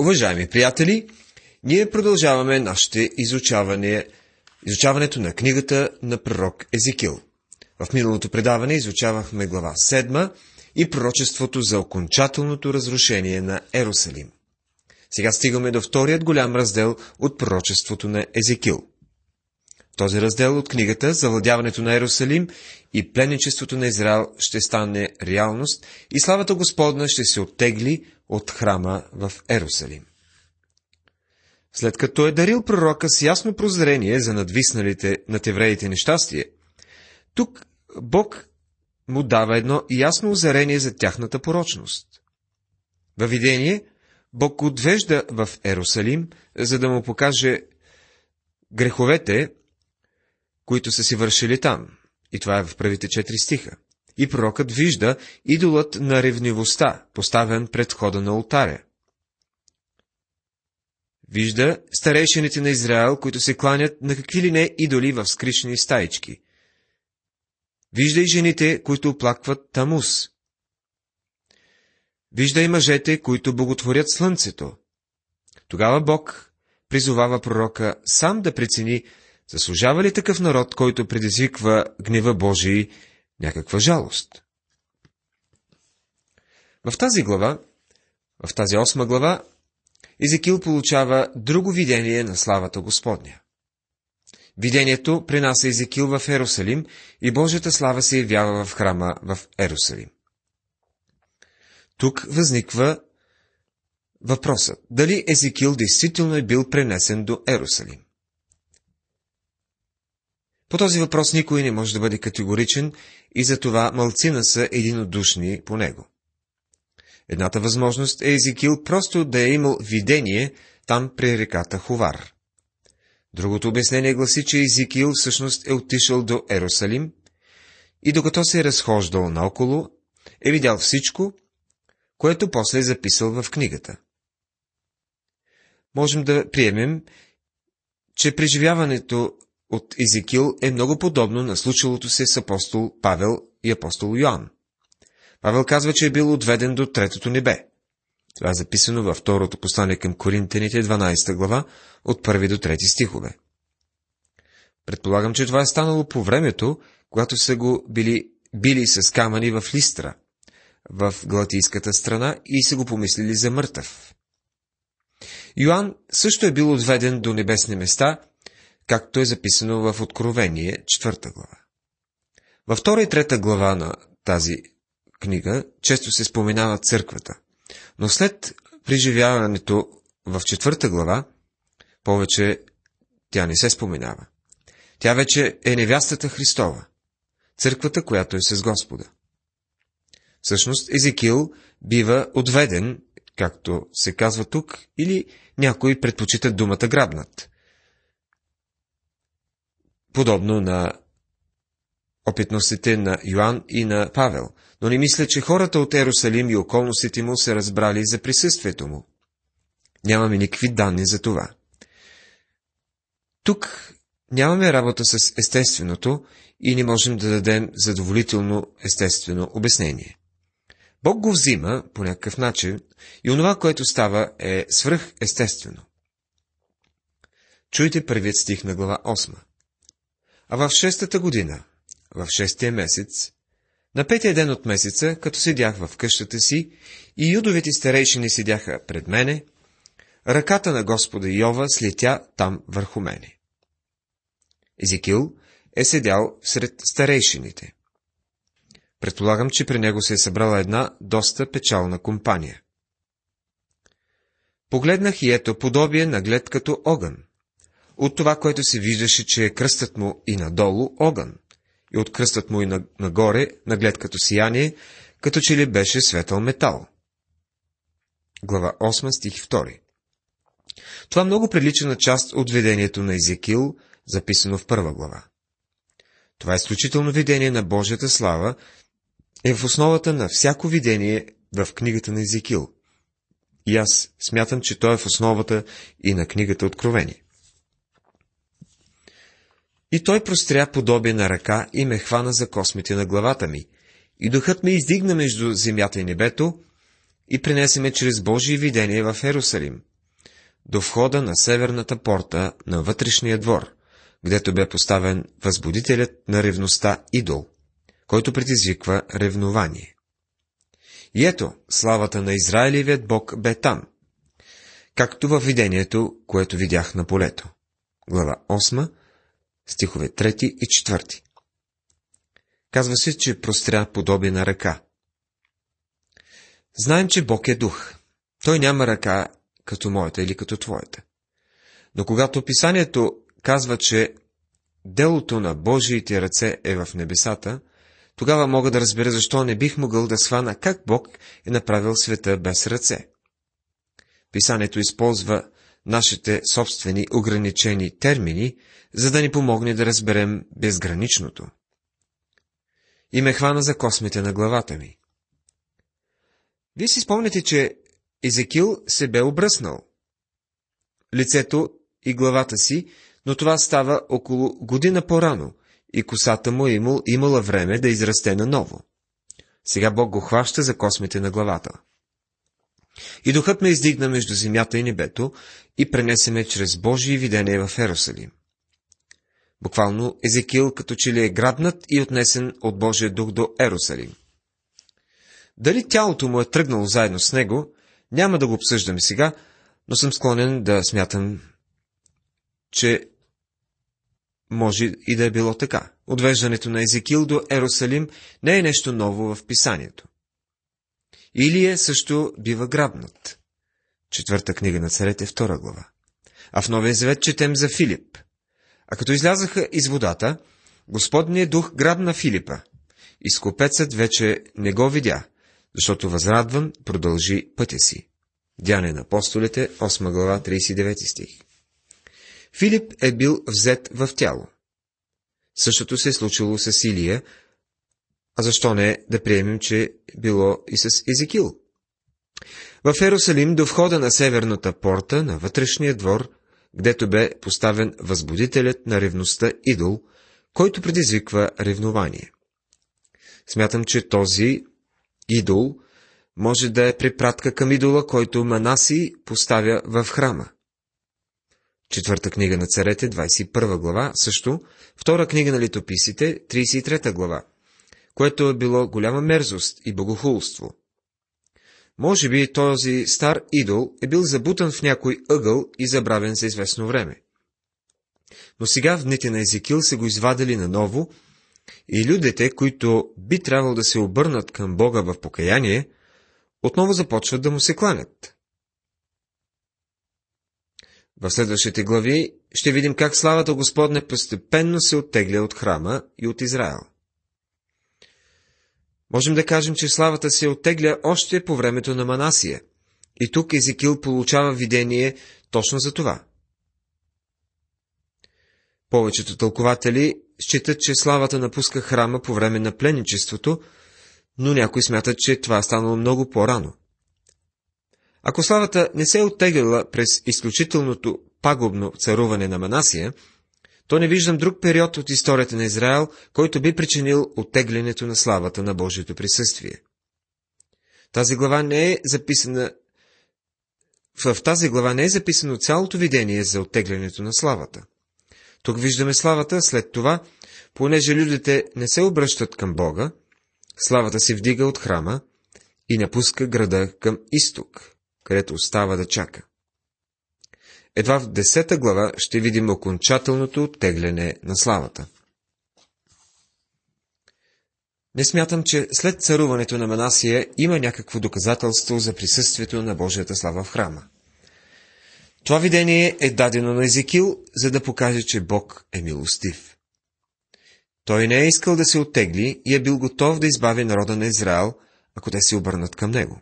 Уважаеми приятели, ние продължаваме нашите изучаване, изучаването на книгата на пророк Езекил. В миналото предаване изучавахме глава 7 и пророчеството за окончателното разрушение на Ерусалим. Сега стигаме до вторият голям раздел от пророчеството на Езекил. Този раздел от книгата за владяването на Ерусалим и пленничеството на Израел ще стане реалност и славата Господна ще се оттегли от храма в Ерусалим. След като е дарил пророка с ясно прозрение за надвисналите над евреите нещастие, тук Бог му дава едно ясно озарение за тяхната порочност. Във видение Бог отвежда в Ерусалим, за да му покаже греховете, които са си вършили там. И това е в първите четири стиха. И пророкът вижда идолът на ревнивостта, поставен пред входа на алтаря. Вижда старейшините на Израел, които се кланят на какви ли не идоли в скрични стаички. Вижда и жените, които оплакват Тамус. Вижда и мъжете, които боготворят слънцето. Тогава Бог призовава пророка сам да прецени, заслужава ли такъв народ, който предизвиква гнева Божий, някаква жалост. В тази глава, в тази осма глава, Езекил получава друго видение на славата Господня. Видението принася Езекил в Ерусалим и Божията слава се явява в храма в Ерусалим. Тук възниква въпросът, дали Езекил действително е бил пренесен до Ерусалим. По този въпрос никой не може да бъде категоричен и затова мълцина са единодушни по него. Едната възможност е Езекил просто да е имал видение там при реката Хувар. Другото обяснение гласи, че Езекил всъщност е отишъл до Ерусалим и докато се е разхождал наоколо, е видял всичко, което после е записал в книгата. Можем да приемем, че преживяването от Езекил е много подобно на случилото се с апостол Павел и апостол Йоанн. Павел казва, че е бил отведен до третото небе. Това е записано във второто послание към Коринтените, 12 глава, от първи до трети стихове. Предполагам, че това е станало по времето, когато са го били, били с камъни в Листра, в Галатийската страна и са го помислили за мъртъв. Йоанн също е бил отведен до небесни места, както е записано в Откровение, 4 глава. Във втора и трета глава на тази книга често се споменава църквата, но след преживяването в четвърта глава, повече тя не се споменава. Тя вече е невястата Христова, църквата, която е с Господа. Всъщност Езекил бива отведен, както се казва тук, или някои предпочитат думата грабнат. Подобно на опитностите на Йоанн и на Павел, но не мисля, че хората от Ерусалим и околностите му са разбрали за присъствието му. Нямаме никакви данни за това. Тук нямаме работа с естественото и не можем да дадем задоволително естествено обяснение. Бог го взима по някакъв начин и онова, което става, е свръхестествено. Чуйте първият стих на глава 8. А в шестата година, в шестия месец, на петия ден от месеца, като седях в къщата си и юдовете старейшини седяха пред мене, ръката на Господа Йова слетя там върху мене. Езекил е седял сред старейшините. Предполагам, че при него се е събрала една доста печална компания. Погледнах и ето подобие на глед като огън. От това, което се виждаше, че е кръстът му и надолу огън и от кръстът му и нагоре, наглед като сияние, като че ли беше светъл метал. Глава 8, стих 2 Това много прилича на част от видението на Езекил, записано в първа глава. Това е изключително видение на Божията слава, е в основата на всяко видение в книгата на Езекил. И аз смятам, че то е в основата и на книгата Откровение. И той простря подобие на ръка и ме хвана за космите на главата ми. И духът ме издигна между земята и небето, и принесеме чрез Божие видение в Ерусалим, до входа на северната порта на вътрешния двор, гдето бе поставен възбудителят на ревността идол, който предизвиква ревнование. И ето, славата на Израилевият Бог бе там, както във видението, което видях на полето. Глава 8, стихове 3 и 4. Казва се, че простря подобие на ръка. Знаем, че Бог е дух. Той няма ръка като моята или като твоята. Но когато писанието казва, че делото на Божиите ръце е в небесата, тогава мога да разбера защо не бих могъл да свана как Бог е направил света без ръце. Писанието използва нашите собствени ограничени термини, за да ни помогне да разберем безграничното. И ме хвана за космите на главата ми. Вие си спомняте, че Езекил се бе обръснал. Лицето и главата си, но това става около година по-рано и косата му е имал, имала време да израсте наново. Сега Бог го хваща за космите на главата. И духът ме издигна между земята и небето и пренесе ме чрез Божие видение в Ерусалим. Буквално Езекил като че ли е грабнат и отнесен от Божия дух до Ерусалим. Дали тялото му е тръгнало заедно с него, няма да го обсъждаме сега, но съм склонен да смятам, че може и да е било така. Отвеждането на Езекил до Ерусалим не е нещо ново в писанието. Илия също бива грабнат. Четвърта книга на царете, втора глава. А в Новия завет четем за Филип. А като излязаха из водата, Господният дух грабна Филипа. И скопецът вече не го видя, защото възрадван продължи пътя си. Дяне на апостолите, 8 глава, 39 стих. Филип е бил взет в тяло. Същото се е случило с Илия, а защо не да приемем, че било и с Езекил? В Ерусалим до входа на северната порта на вътрешния двор, гдето бе поставен възбудителят на ревността идол, който предизвиква ревнование. Смятам, че този идол може да е препратка към идола, който Манаси поставя в храма. Четвърта книга на царете, 21 глава, също, втора книга на литописите, 33 глава, което е било голяма мерзост и богохулство. Може би този стар идол е бил забутан в някой ъгъл и забравен за известно време. Но сега в дните на Езекил са го извадили наново и людите, които би трябвало да се обърнат към Бога в покаяние, отново започват да му се кланят. В следващите глави ще видим как славата Господне постепенно се оттегля от храма и от Израел. Можем да кажем, че славата се оттегля още по времето на Манасия. И тук Езекил получава видение точно за това. Повечето тълкователи считат, че славата напуска храма по време на пленничеството, но някои смятат, че това е станало много по-рано. Ако славата не се е оттегляла през изключителното пагубно царуване на Манасия, то не виждам друг период от историята на Израел, който би причинил оттеглянето на славата на Божието присъствие. Тази глава не е записана в тази глава не е записано цялото видение за оттеглянето на славата. Тук виждаме славата, след това, понеже людите не се обръщат към Бога, славата се вдига от храма и напуска града към изток, където остава да чака. Едва в десета глава ще видим окончателното оттегляне на славата. Не смятам, че след царуването на Манасия има някакво доказателство за присъствието на Божията слава в храма. Това видение е дадено на Езекил, за да покаже, че Бог е милостив. Той не е искал да се оттегли и е бил готов да избави народа на Израел, ако те се обърнат към него.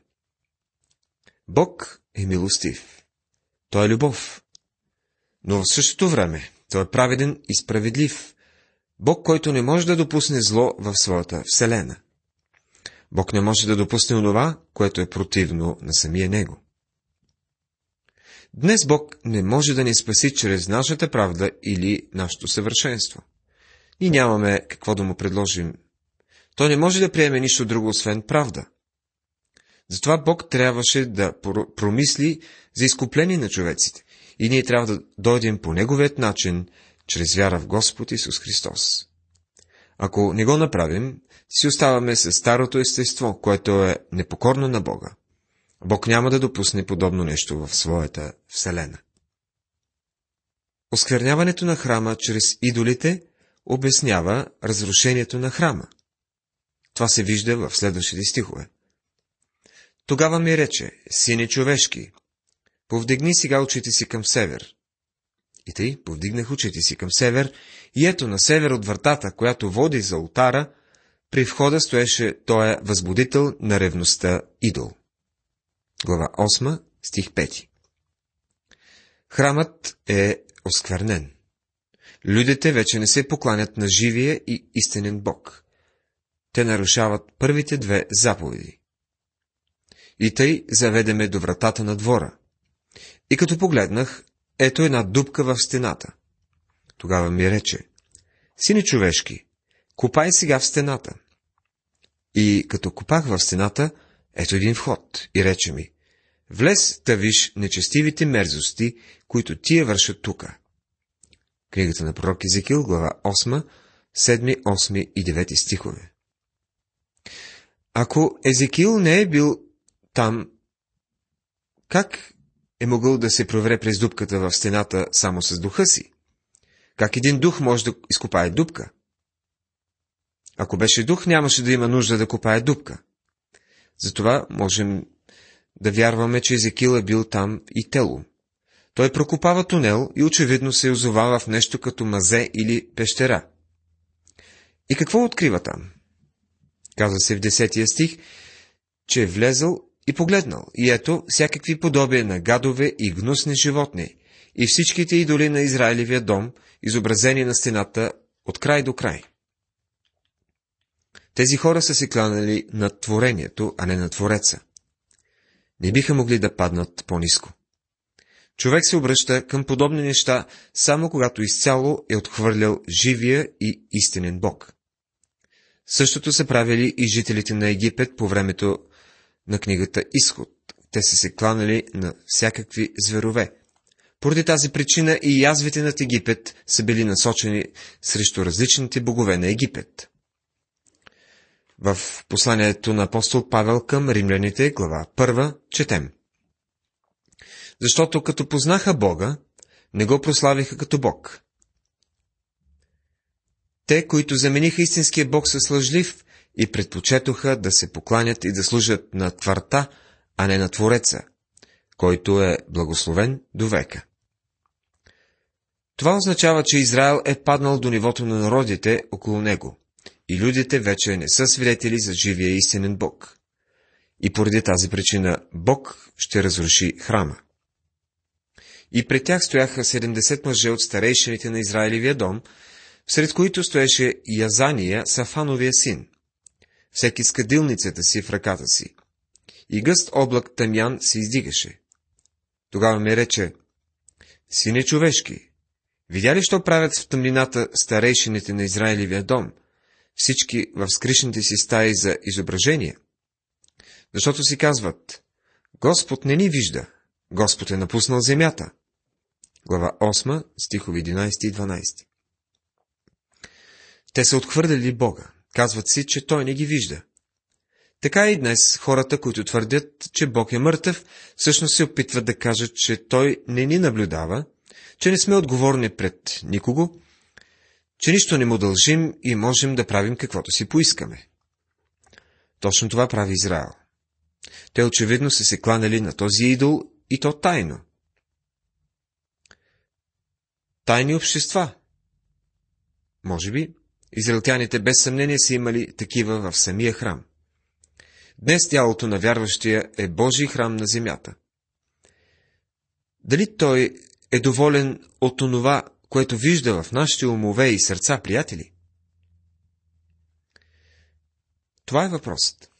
Бог е милостив. Той е любов. Но в същото време той е праведен и справедлив. Бог, който не може да допусне зло в своята вселена. Бог не може да допусне онова, което е противно на самия Него. Днес Бог не може да ни спаси чрез нашата правда или нашето съвършенство. И нямаме какво да му предложим. Той не може да приеме нищо друго, освен правда. Затова Бог трябваше да промисли за изкупление на човеците. И ние трябва да дойдем по Неговият начин, чрез вяра в Господ Исус Христос. Ако не го направим, си оставаме с старото естество, което е непокорно на Бога. Бог няма да допусне подобно нещо в своята Вселена. Оскверняването на храма чрез идолите обяснява разрушението на храма. Това се вижда в следващите стихове. Тогава ми рече, сине човешки, повдигни сега очите си към север. И тъй повдигнах очите си към север, и ето на север от вратата, която води за ултара, при входа стоеше той възбудител на ревността идол. Глава 8, стих 5 Храмът е осквернен. Людите вече не се покланят на живия и истинен Бог. Те нарушават първите две заповеди. И тъй заведеме до вратата на двора. И като погледнах, ето една дупка в стената. Тогава ми рече, сини човешки, копай сега в стената. И като копах в стената, ето един вход и рече ми, влез да виж нечестивите мерзости, които тия вършат тука. Книгата на пророк Езекил, глава 8, 7, 8 и 9 стихове. Ако Езекил не е бил там, как е могъл да се провере през дупката в стената само с духа си? Как един дух може да изкопае дупка? Ако беше дух, нямаше да има нужда да копае дупка. Затова можем да вярваме, че Езекил е бил там и тело. Той прокопава тунел и очевидно се озовава в нещо като мазе или пещера. И какво открива там? Казва се в десетия стих, че е влезъл и погледнал, и ето всякакви подобия на гадове и гнусни животни, и всичките идоли на Израилевия дом, изобразени на стената от край до край. Тези хора са се кланали над творението, а не на Твореца. Не биха могли да паднат по-низко. Човек се обръща към подобни неща, само когато изцяло е отхвърлял живия и истинен Бог. Същото са правили и жителите на Египет по времето на книгата Изход. Те са се кланали на всякакви зверове. Поради тази причина и язвите над Египет са били насочени срещу различните богове на Египет. В посланието на апостол Павел към римляните, глава 1, четем. Защото като познаха Бога, не го прославиха като Бог. Те, които замениха истинския Бог с лъжлив, и предпочетоха да се покланят и да служат на твърта, а не на Твореца, който е благословен до века. Това означава, че Израел е паднал до нивото на народите около него, и людите вече не са свидетели за живия истинен Бог. И поради тази причина Бог ще разруши храма. И пред тях стояха 70 мъже от старейшините на Израилевия дом, сред които стоеше Язания, Сафановия син – всеки с кадилницата си в ръката си. И гъст облак тъмян се издигаше. Тогава ми рече, сине човешки, видя ли, що правят в тъмнината старейшините на Израилевия дом, всички в скришните си стаи за изображения? Защото си казват, Господ не ни вижда, Господ е напуснал земята. Глава 8, стихови 11 и 12. Те са отхвърляли Бога. Казват си, че той не ги вижда. Така и днес хората, които твърдят, че Бог е мъртъв, всъщност се опитват да кажат, че Той не ни наблюдава, че не сме отговорни пред никого, че нищо не му дължим и можем да правим каквото си поискаме. Точно това прави Израел. Те очевидно са се кланали на този идол и то тайно. Тайни общества. Може би Израелтяните без съмнение са имали такива в самия храм. Днес тялото на вярващия е Божий храм на земята. Дали той е доволен от онова, което вижда в нашите умове и сърца, приятели? Това е въпросът.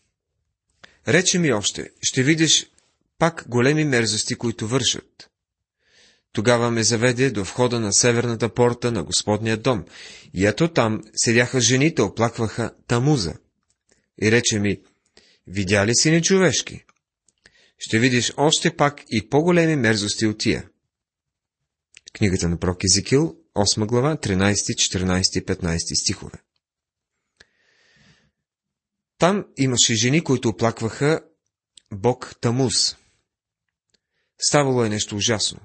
Рече ми още, ще видиш пак големи мерзости, които вършат. Тогава ме заведе до входа на северната порта на Господния дом. И ето там седяха жените, оплакваха Тамуза. И рече ми, видя ли си нечовешки? ще видиш още пак и по-големи мерзости от тия. Книгата на пророк Езекил, 8 глава, 13, 14 и 15 стихове. Там имаше жени, които оплакваха Бог Тамус. Ставало е нещо ужасно.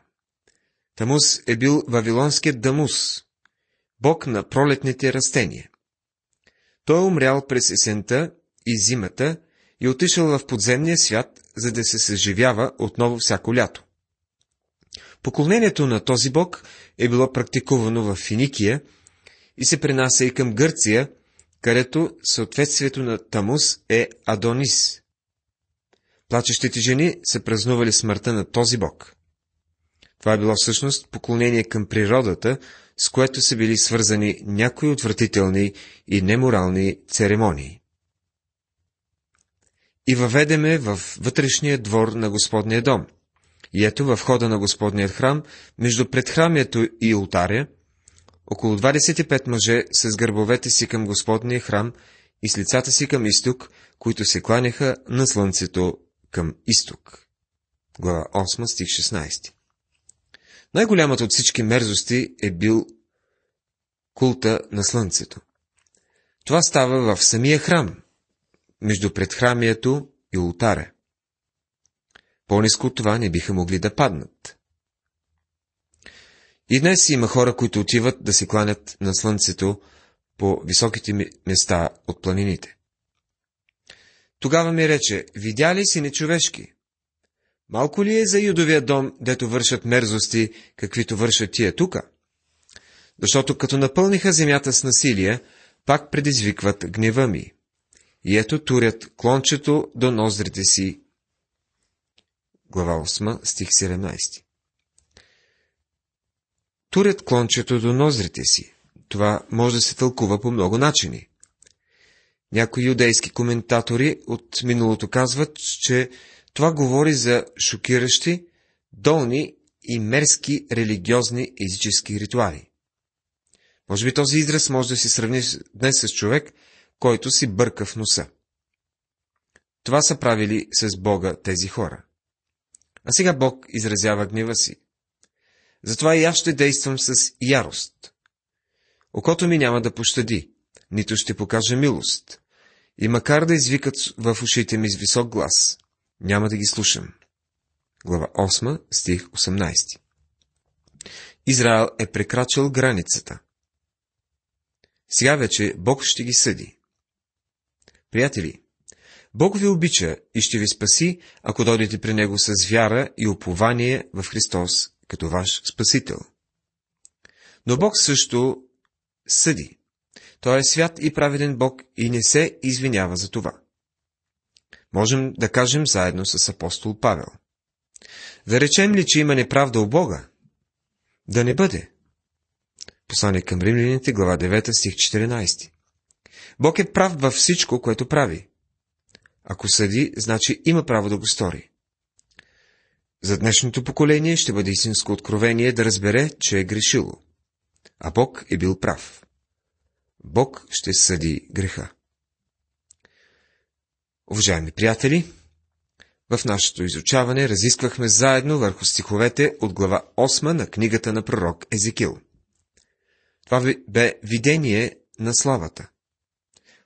Тамус е бил вавилонският Дамус, бог на пролетните растения. Той е умрял през есента и зимата и отишъл в подземния свят, за да се съживява отново всяко лято. Поклонението на този бог е било практикувано в Финикия и се пренася и към Гърция, където съответствието на Тамус е Адонис. Плачещите жени са празнували смъртта на този бог. Това е било всъщност поклонение към природата, с което са били свързани някои отвратителни и неморални церемонии. И въведеме в вътрешния двор на Господния дом. И ето в хода на Господният храм, между предхрамието и ултаря, около 25 мъже с гърбовете си към Господния храм и с лицата си към изток, които се кланяха на слънцето към изток. Глава 8, стих 16. Най-голямата от всички мерзости е бил култа на слънцето. Това става в самия храм, между предхрамието и ултаря. По-низко от това не биха могли да паднат. И днес има хора, които отиват да се кланят на слънцето по високите места от планините. Тогава ми рече, видя ли си нечовешки? Малко ли е за юдовия дом, дето вършат мерзости, каквито вършат тия тука? Защото като напълниха земята с насилие, пак предизвикват гнева ми. И ето турят клончето до ноздрите си. Глава 8, стих 17 Турят клончето до ноздрите си. Това може да се тълкува по много начини. Някои юдейски коментатори от миналото казват, че това говори за шокиращи, долни и мерски религиозни езически ритуали. Може би този израз може да се сравни днес с човек, който си бърка в носа. Това са правили с Бога тези хора. А сега Бог изразява гнева си. Затова и аз ще действам с ярост. Окото ми няма да пощади, нито ще покажа милост. И макар да извикат в ушите ми с висок глас, няма да ги слушам. Глава 8, стих 18 Израел е прекрачил границата. Сега вече Бог ще ги съди. Приятели, Бог ви обича и ще ви спаси, ако дойдете при Него с вяра и упование в Христос като ваш Спасител. Но Бог също съди. Той е свят и праведен Бог и не се извинява за това. Можем да кажем заедно с апостол Павел. Да речем ли, че има неправда у Бога? Да не бъде. Послание към римляните, глава 9, стих 14. Бог е прав във всичко, което прави. Ако съди, значи има право да го стори. За днешното поколение ще бъде истинско откровение да разбере, че е грешило. А Бог е бил прав. Бог ще съди греха. Уважаеми приятели, в нашето изучаване разисквахме заедно върху стиховете от глава 8 на книгата на пророк Езекил. Това бе видение на славата.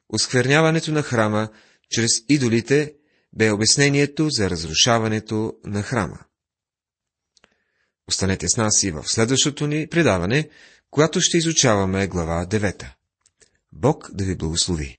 Оскверняването на храма чрез идолите бе обяснението за разрушаването на храма. Останете с нас и в следващото ни предаване, когато ще изучаваме глава 9. Бог да ви благослови!